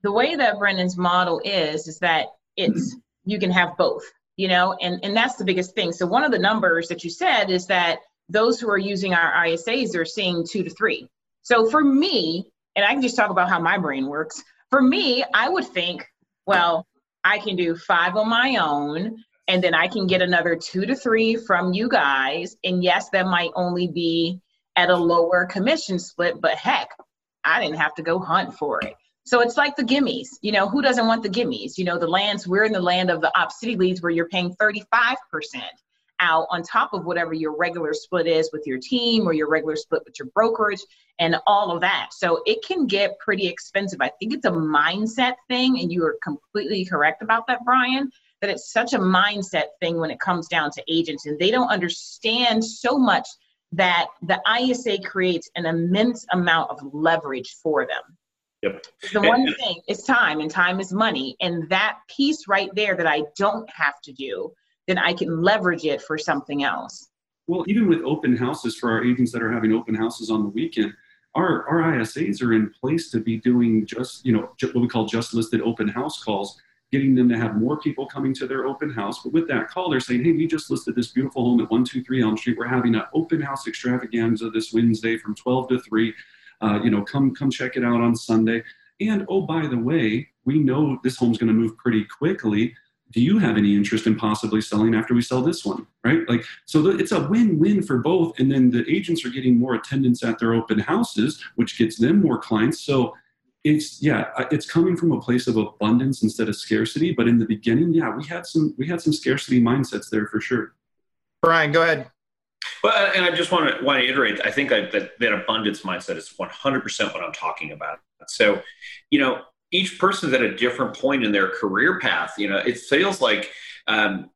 the way that Brendan's model is is that it's you can have both, you know, and and that's the biggest thing. So one of the numbers that you said is that those who are using our ISAs are seeing two to three. So for me, and I can just talk about how my brain works. For me, I would think, well, I can do five on my own, and then I can get another two to three from you guys. And yes, that might only be at a lower commission split, but heck, I didn't have to go hunt for it. So it's like the gimmies. You know, who doesn't want the gimmies? You know, the lands, we're in the land of the Opcity leads where you're paying 35% out on top of whatever your regular split is with your team or your regular split with your brokerage and all of that. So it can get pretty expensive. I think it's a mindset thing, and you are completely correct about that, Brian. That it's such a mindset thing when it comes down to agents, and they don't understand so much that the ISA creates an immense amount of leverage for them. Yep. The one thing is time, and time is money. And that piece right there that I don't have to do then I can leverage it for something else. Well, even with open houses for our agents that are having open houses on the weekend, our, our ISAs are in place to be doing just, you know, what we call just listed open house calls, getting them to have more people coming to their open house. But with that call, they're saying, hey, we just listed this beautiful home at 123 Elm Street. We're having an open house extravaganza this Wednesday from 12 to 3. Uh, you know, come come check it out on Sunday. And oh, by the way, we know this home's going to move pretty quickly. Do you have any interest in possibly selling after we sell this one right? Like so it's a win-win for both and then the agents are getting more attendance at their open houses which gets them more clients. So it's yeah it's coming from a place of abundance instead of scarcity. But in the beginning yeah we had some we had some scarcity mindsets there for sure. Brian go ahead well, and I just want to want to iterate. I think that that abundance mindset is 100% what I'm talking about. So, you know, each person's at a different point in their career path. You know, it feels like um,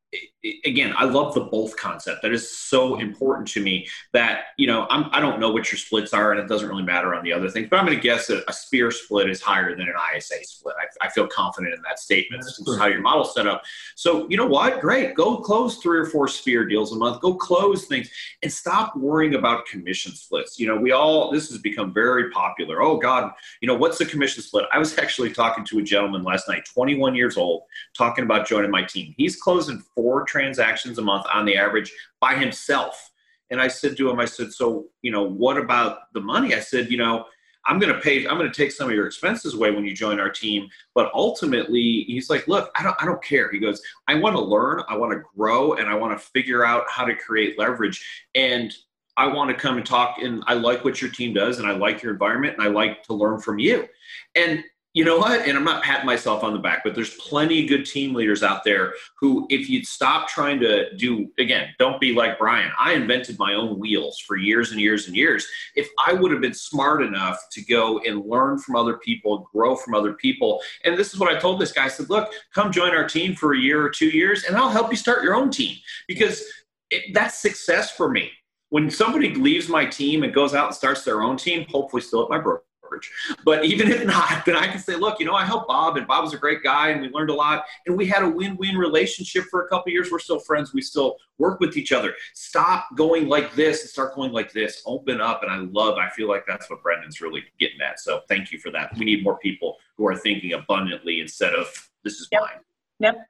again, I love the both concept. That is so important to me that, you know, I'm, I do not know what your splits are and it doesn't really matter on the other things, but I'm going to guess that a sphere split is higher than an ISA split. I, I feel confident in that statement. This is how your model's set up. So, you know what? Great. Go close three or four sphere deals a month. Go close things and stop worrying about commission splits. You know, we all, this has become very popular. Oh God, you know, what's the commission split? I was actually talking to a gentleman last night, 21 years old, talking about joining my team. He's closing four transactions a month on the average by himself. And I said to him, I said, so, you know, what about the money? I said, you know, I'm going to pay, I'm going to take some of your expenses away when you join our team. But ultimately, he's like, look, I don't, I don't care. He goes, I want to learn, I want to grow, and I want to figure out how to create leverage. And I want to come and talk. And I like what your team does, and I like your environment, and I like to learn from you. And you know what? And I'm not patting myself on the back, but there's plenty of good team leaders out there who, if you'd stop trying to do, again, don't be like Brian. I invented my own wheels for years and years and years. If I would have been smart enough to go and learn from other people, grow from other people, and this is what I told this guy I said, look, come join our team for a year or two years, and I'll help you start your own team because it, that's success for me. When somebody leaves my team and goes out and starts their own team, hopefully still at my broker brokerage. But even if not, then I can say, look, you know, I helped Bob, and Bob was a great guy, and we learned a lot, and we had a win-win relationship for a couple years. We're still friends. We still work with each other. Stop going like this and start going like this. Open up, and I love. I feel like that's what Brendan's really getting at. So thank you for that. We need more people who are thinking abundantly instead of this is yep. mine. Yep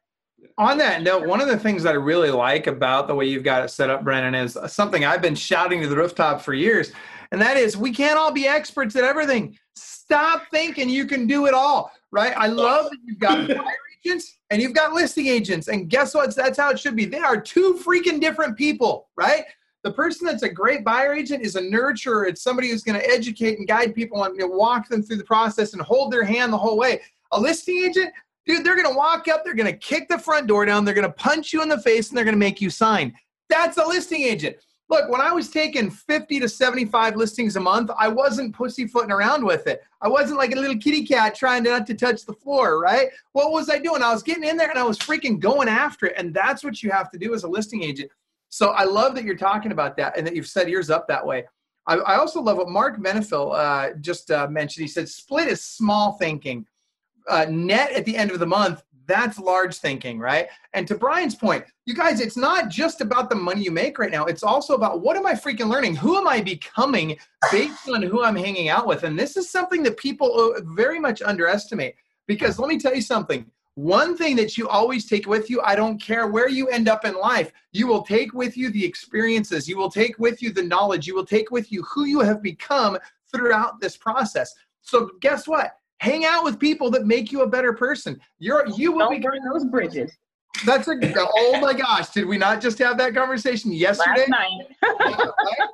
on that note, one of the things that I really like about the way you've got it set up, Brennan, is something I've been shouting to the rooftop for years, and that is we can't all be experts at everything. Stop thinking you can do it all, right? I love that you've got buyer agents and you've got listing agents, and guess what? That's how it should be. They are two freaking different people, right? The person that's a great buyer agent is a nurturer. It's somebody who's going to educate and guide people and you know, walk them through the process and hold their hand the whole way. A listing agent, Dude, they're going to walk up, they're going to kick the front door down, they're going to punch you in the face, and they're going to make you sign. That's a listing agent. Look, when I was taking 50 to 75 listings a month, I wasn't pussyfooting around with it. I wasn't like a little kitty cat trying not to touch the floor, right? What was I doing? I was getting in there and I was freaking going after it. And that's what you have to do as a listing agent. So I love that you're talking about that and that you've set yours up that way. I, I also love what Mark Menifil uh, just uh, mentioned. He said, split is small thinking uh, net at the end of the month, that's large thinking, right? And to Brian's point, you guys, it's not just about the money you make right now. It's also about what am I freaking learning? Who am I becoming based on who I'm hanging out with? And this is something that people uh, very much underestimate. Because let me tell you something one thing that you always take with you, I don't care where you end up in life, you will take with you the experiences, you will take with you the knowledge, you will take with you who you have become throughout this process. So, guess what? Hang out with people that make you a better person. You're you will Don't burn those bridges. That's a oh my gosh! Did we not just have that conversation yesterday? Last night.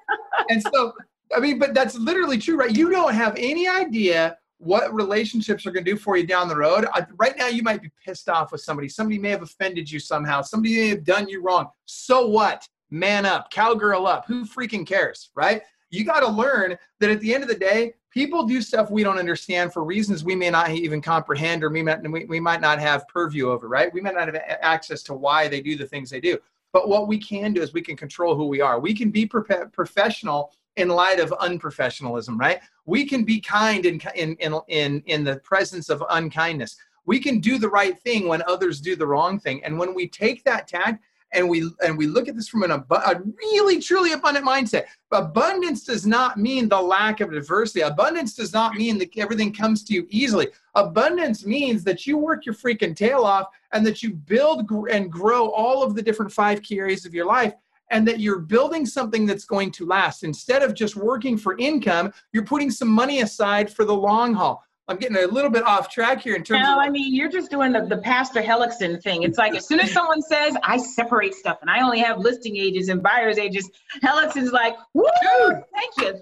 And so, I mean, but that's literally true, right? You don't have any idea what relationships are going to do for you down the road. right now, you might be pissed off with somebody. Somebody may have offended you somehow. Somebody may have done you wrong. So what? Man up, cowgirl up. Who freaking cares, right? You got to learn that at the end of the day, people do stuff we don't understand for reasons we may not even comprehend or we might, we might not have purview over, right? We might not have access to why they do the things they do. But what we can do is we can control who we are. We can be pro- professional in light of unprofessionalism, right? We can be kind in, in, in, in, in the presence of unkindness. We can do the right thing when others do the wrong thing. And when we take that tact, and we and we look at this from an abu- a really truly abundant mindset. Abundance does not mean the lack of adversity. Abundance does not mean that everything comes to you easily. Abundance means that you work your freaking tail off and that you build and grow all of the different five key areas of your life and that you're building something that's going to last. Instead of just working for income, you're putting some money aside for the long haul. I'm getting a little bit off track here in terms of no, of. I mean, you're just doing the, the Pastor Hellickson thing. It's like as soon as someone says, I separate stuff and I only have listing agents and buyer's agents, Hellickson's like, woo, Dude, thank you.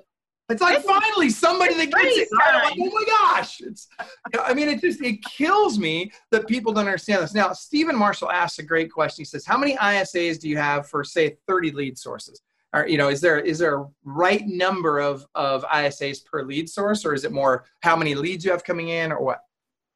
It's like it's finally somebody that gets it. Like, oh my gosh. It's, I mean, it just, it kills me that people don't understand this. Now, Stephen Marshall asks a great question. He says, how many ISAs do you have for, say, 30 lead sources? Or you know is there is there a right number of of isas per lead source or is it more how many leads you have coming in or what?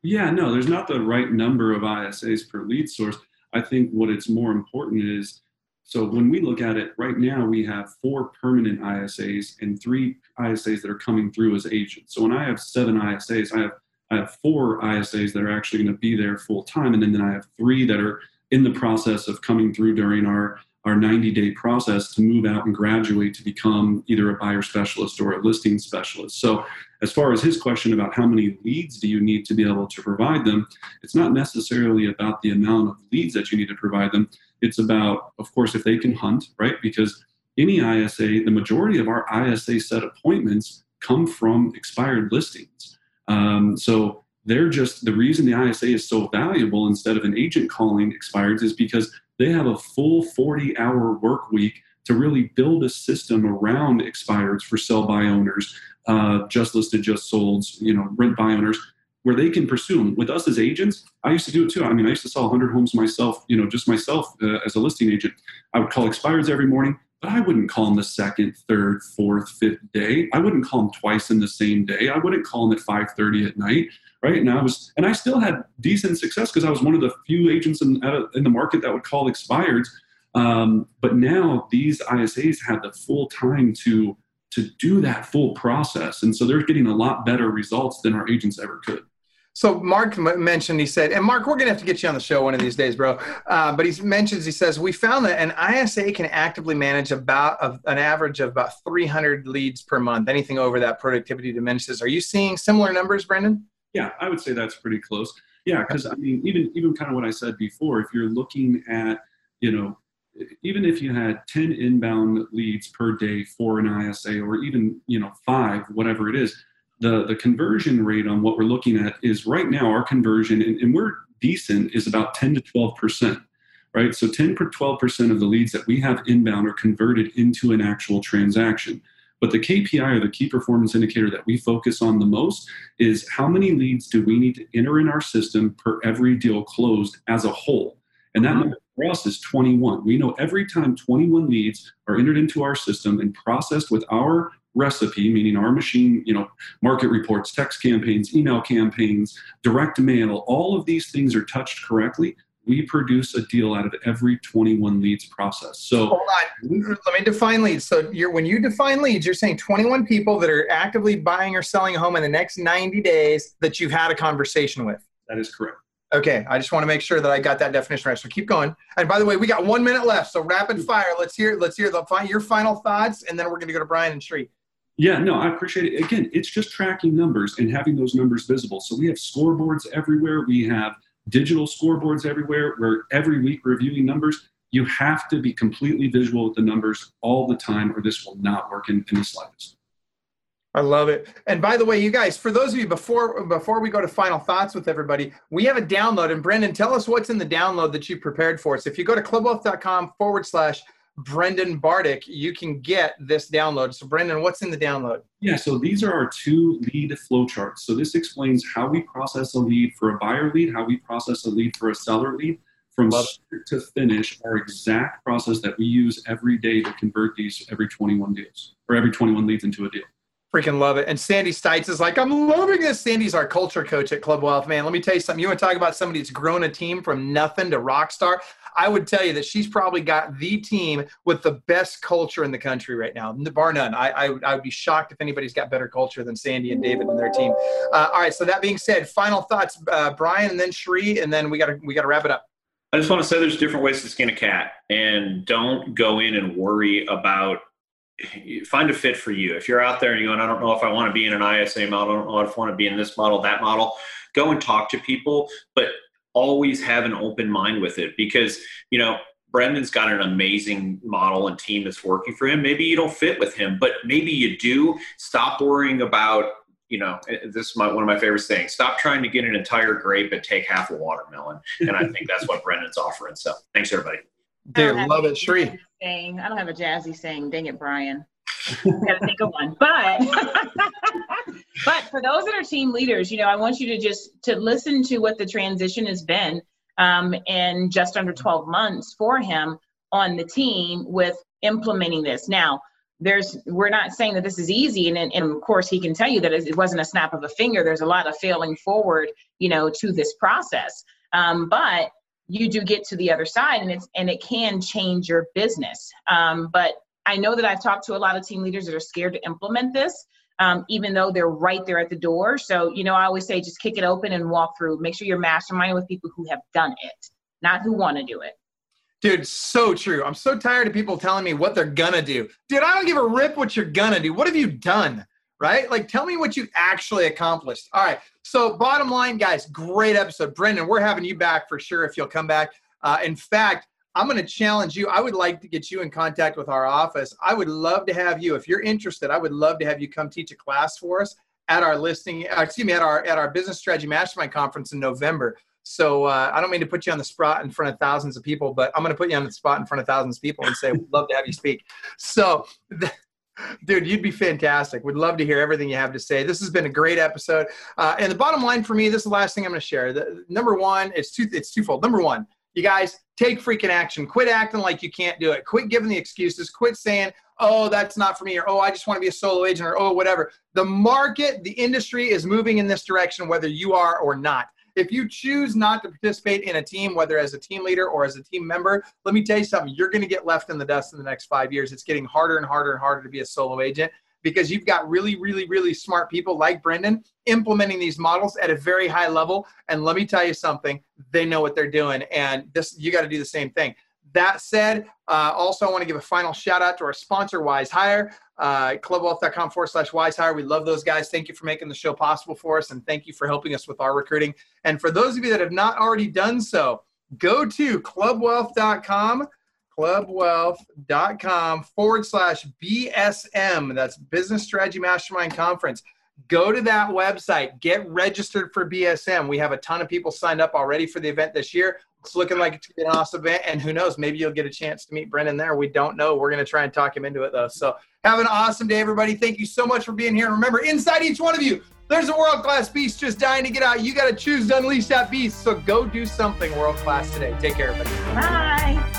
Yeah no there's not the right number of isas per lead source. I think what it's more important is so when we look at it right now we have four permanent isas and three isas that are coming through as agents. So when i have seven isas i have i have four isas that are actually going to be there full time and then, then i have three that are in the process of coming through during our our 90 day process to move out and graduate to become either a buyer specialist or a listing specialist. So, as far as his question about how many leads do you need to be able to provide them, it's not necessarily about the amount of leads that you need to provide them. It's about, of course, if they can hunt, right? Because any ISA, the majority of our ISA set appointments come from expired listings. Um, so, they're just the reason the ISA is so valuable instead of an agent calling expireds is because they have a full 40 hour work week to really build a system around expireds for sell by owners, uh, just listed, just sold, you know, rent by owners, where they can pursue them. With us as agents, I used to do it too. I mean, I used to sell 100 homes myself, you know, just myself uh, as a listing agent. I would call expireds every morning, but I wouldn't call them the second, third, fourth, fifth day. I wouldn't call them twice in the same day. I wouldn't call them at 5:30 at night right? And I was, and I still had decent success because I was one of the few agents in, in the market that would call expireds. Um, but now these ISAs have the full time to to do that full process. And so they're getting a lot better results than our agents ever could. So Mark mentioned, he said, and Mark, we're to have to get you on the show one of these days, bro. Uh, but he mentions, he says, we found that an ISA can actively manage about an average of about 300 leads per month. Anything over that productivity diminishes. Are you seeing similar numbers, Brendan? Yeah, I would say that's pretty close. Yeah, because I mean, even even kind of what I said before, if you're looking at, you know, even if you had 10 inbound leads per day for an ISA, or even you know five, whatever it is the, the conversion rate on what we're looking at is right now our conversion, and, and we're decent, is about 10 to 12%, right? So 10 to 12% of the leads that we have inbound are converted into an actual transaction. But the KPI or the key performance indicator that we focus on the most is how many leads do we need to enter in our system per every deal closed as a whole? And that uh-huh. number for us is 21. We know every time 21 leads are entered into our system and processed with our recipe, meaning our machine, you know, market reports, text campaigns, email campaigns, direct mail, all of these things are touched correctly, we produce a deal out of every 21 leads process. So hold on, let me define leads. So you're when you define leads, you're saying 21 people that are actively buying or selling a home in the next 90 days that you've had a conversation with. That is correct. Okay, I just want to make sure that I got that definition right. So keep going. And by the way, we got one minute left, so rapid fire. Let's hear. Let's hear the your final thoughts, and then we're going to go to Brian and Sri. Yeah, no, I appreciate it. Again, it's just tracking numbers and having those numbers visible. So we have scoreboards everywhere. We have digital scoreboards everywhere. We're every week reviewing numbers. You have to be completely visual with the numbers all the time, or this will not work in, in the slightest. I love it. And by the way, you guys, for those of you before before we go to final thoughts with everybody, we have a download. And Brendan, tell us what's in the download that you prepared for us. If you go to clubwealth.com forward slash Brendan Bartic, you can get this download. So, Brendan, what's in the download? Yeah, so these are our two lead flowcharts. So, this explains how we process a lead for a buyer lead, how we process a lead for a seller lead, from Love start to finish, our exact process that we use every day to convert these every 21 deals or every 21 leads into a deal. Freaking love it. And Sandy Stites is like, I'm loving this. Sandy's our culture coach at Club Wealth. Man, let me tell you something. You want to talk about somebody that's grown a team from nothing to rock star? I would tell you that she's probably got the team with the best culture in the country right now, bar none. I, I, I would be shocked if anybody's got better culture than Sandy and David and their team. Uh, all right. So that being said, final thoughts, uh, Brian, and then Sheree, and then we got to we got to wrap it up. I just want to say there's different ways to skin a cat, and don't go in and worry about find a fit for you. If you're out there and you're going, I don't know if I want to be in an ISA model, I don't know if I want to be in this model, that model, go and talk to people, but always have an open mind with it because, you know, Brendan's got an amazing model and team that's working for him. Maybe you don't fit with him, but maybe you do. Stop worrying about, you know, eh, this is my, one of my favorite sayings. Stop trying to get an entire grape and take half a watermelon. And I think that's what Brendan's offering. So thanks, everybody. Dude, love it, Shree. Saying, I don't have a jazzy saying. Dang it, Brian. gotta think of one. But but for those that are team leaders, you know, I want you to just to listen to what the transition has been um, in just under 12 months for him on the team with implementing this. Now, there's we're not saying that this is easy and, and of course he can tell you that it wasn't a snap of a finger there's a lot of failing forward you know to this process um, but you do get to the other side and it's and it can change your business um, but i know that i've talked to a lot of team leaders that are scared to implement this um, even though they're right there at the door so you know i always say just kick it open and walk through make sure you're masterminding with people who have done it not who want to do it Dude, so true. I'm so tired of people telling me what they're gonna do. Dude, I don't give a rip what you're gonna do. What have you done? Right? Like, tell me what you actually accomplished. All right. So, bottom line, guys, great episode. Brendan, we're having you back for sure if you'll come back. Uh, in fact, I'm going to challenge you. I would like to get you in contact with our office. I would love to have you, if you're interested, I would love to have you come teach a class for us at our listing, uh, excuse me, at our at our business strategy mastermind conference in November. So uh, I don't mean to put you on the spot in front of thousands of people, but I'm going to put you on the spot in front of thousands of people and say, we'd love to have you speak. So Dude, you'd be fantastic. Would love to hear everything you have to say. This has been a great episode. Uh, and the bottom line for me, this is the last thing I'm going to share. The, number one, it's two, it's twofold. Number one, you guys take freaking action. Quit acting like you can't do it. Quit giving the excuses. Quit saying, "Oh, that's not for me," or "Oh, I just want to be a solo agent," or "Oh, whatever." The market, the industry is moving in this direction, whether you are or not. If you choose not to participate in a team, whether as a team leader or as a team member, let me tell you something, you're going to get left in the dust in the next five years. It's getting harder and harder and harder to be a solo agent because you've got really, really, really smart people like Brendan implementing these models at a very high level. And let me tell you something, they know what they're doing. And this, you got to do the same thing. That said, uh, also I want to give a final shout out to our sponsor, WizeHire, uh, clubwealth.com forward slash WizeHire. We love those guys. Thank you for making the show possible for us, and thank you for helping us with our recruiting. And for those of you that have not already done so, go to clubwealth.com clubwealth.com forward slash BSM. That's Business Strategy Mastermind Conference. Go to that website, get registered for BSM. We have a ton of people signed up already for the event this year. It's looking like it's an awesome event, and who knows, maybe you'll get a chance to meet Brendan there. We don't know. We're going to try and talk him into it, though. So, have an awesome day, everybody. Thank you so much for being here. And remember, inside each one of you, there's a world class beast just dying to get out. You got to choose to unleash that beast. So, go do something world class today. Take care, everybody. Bye.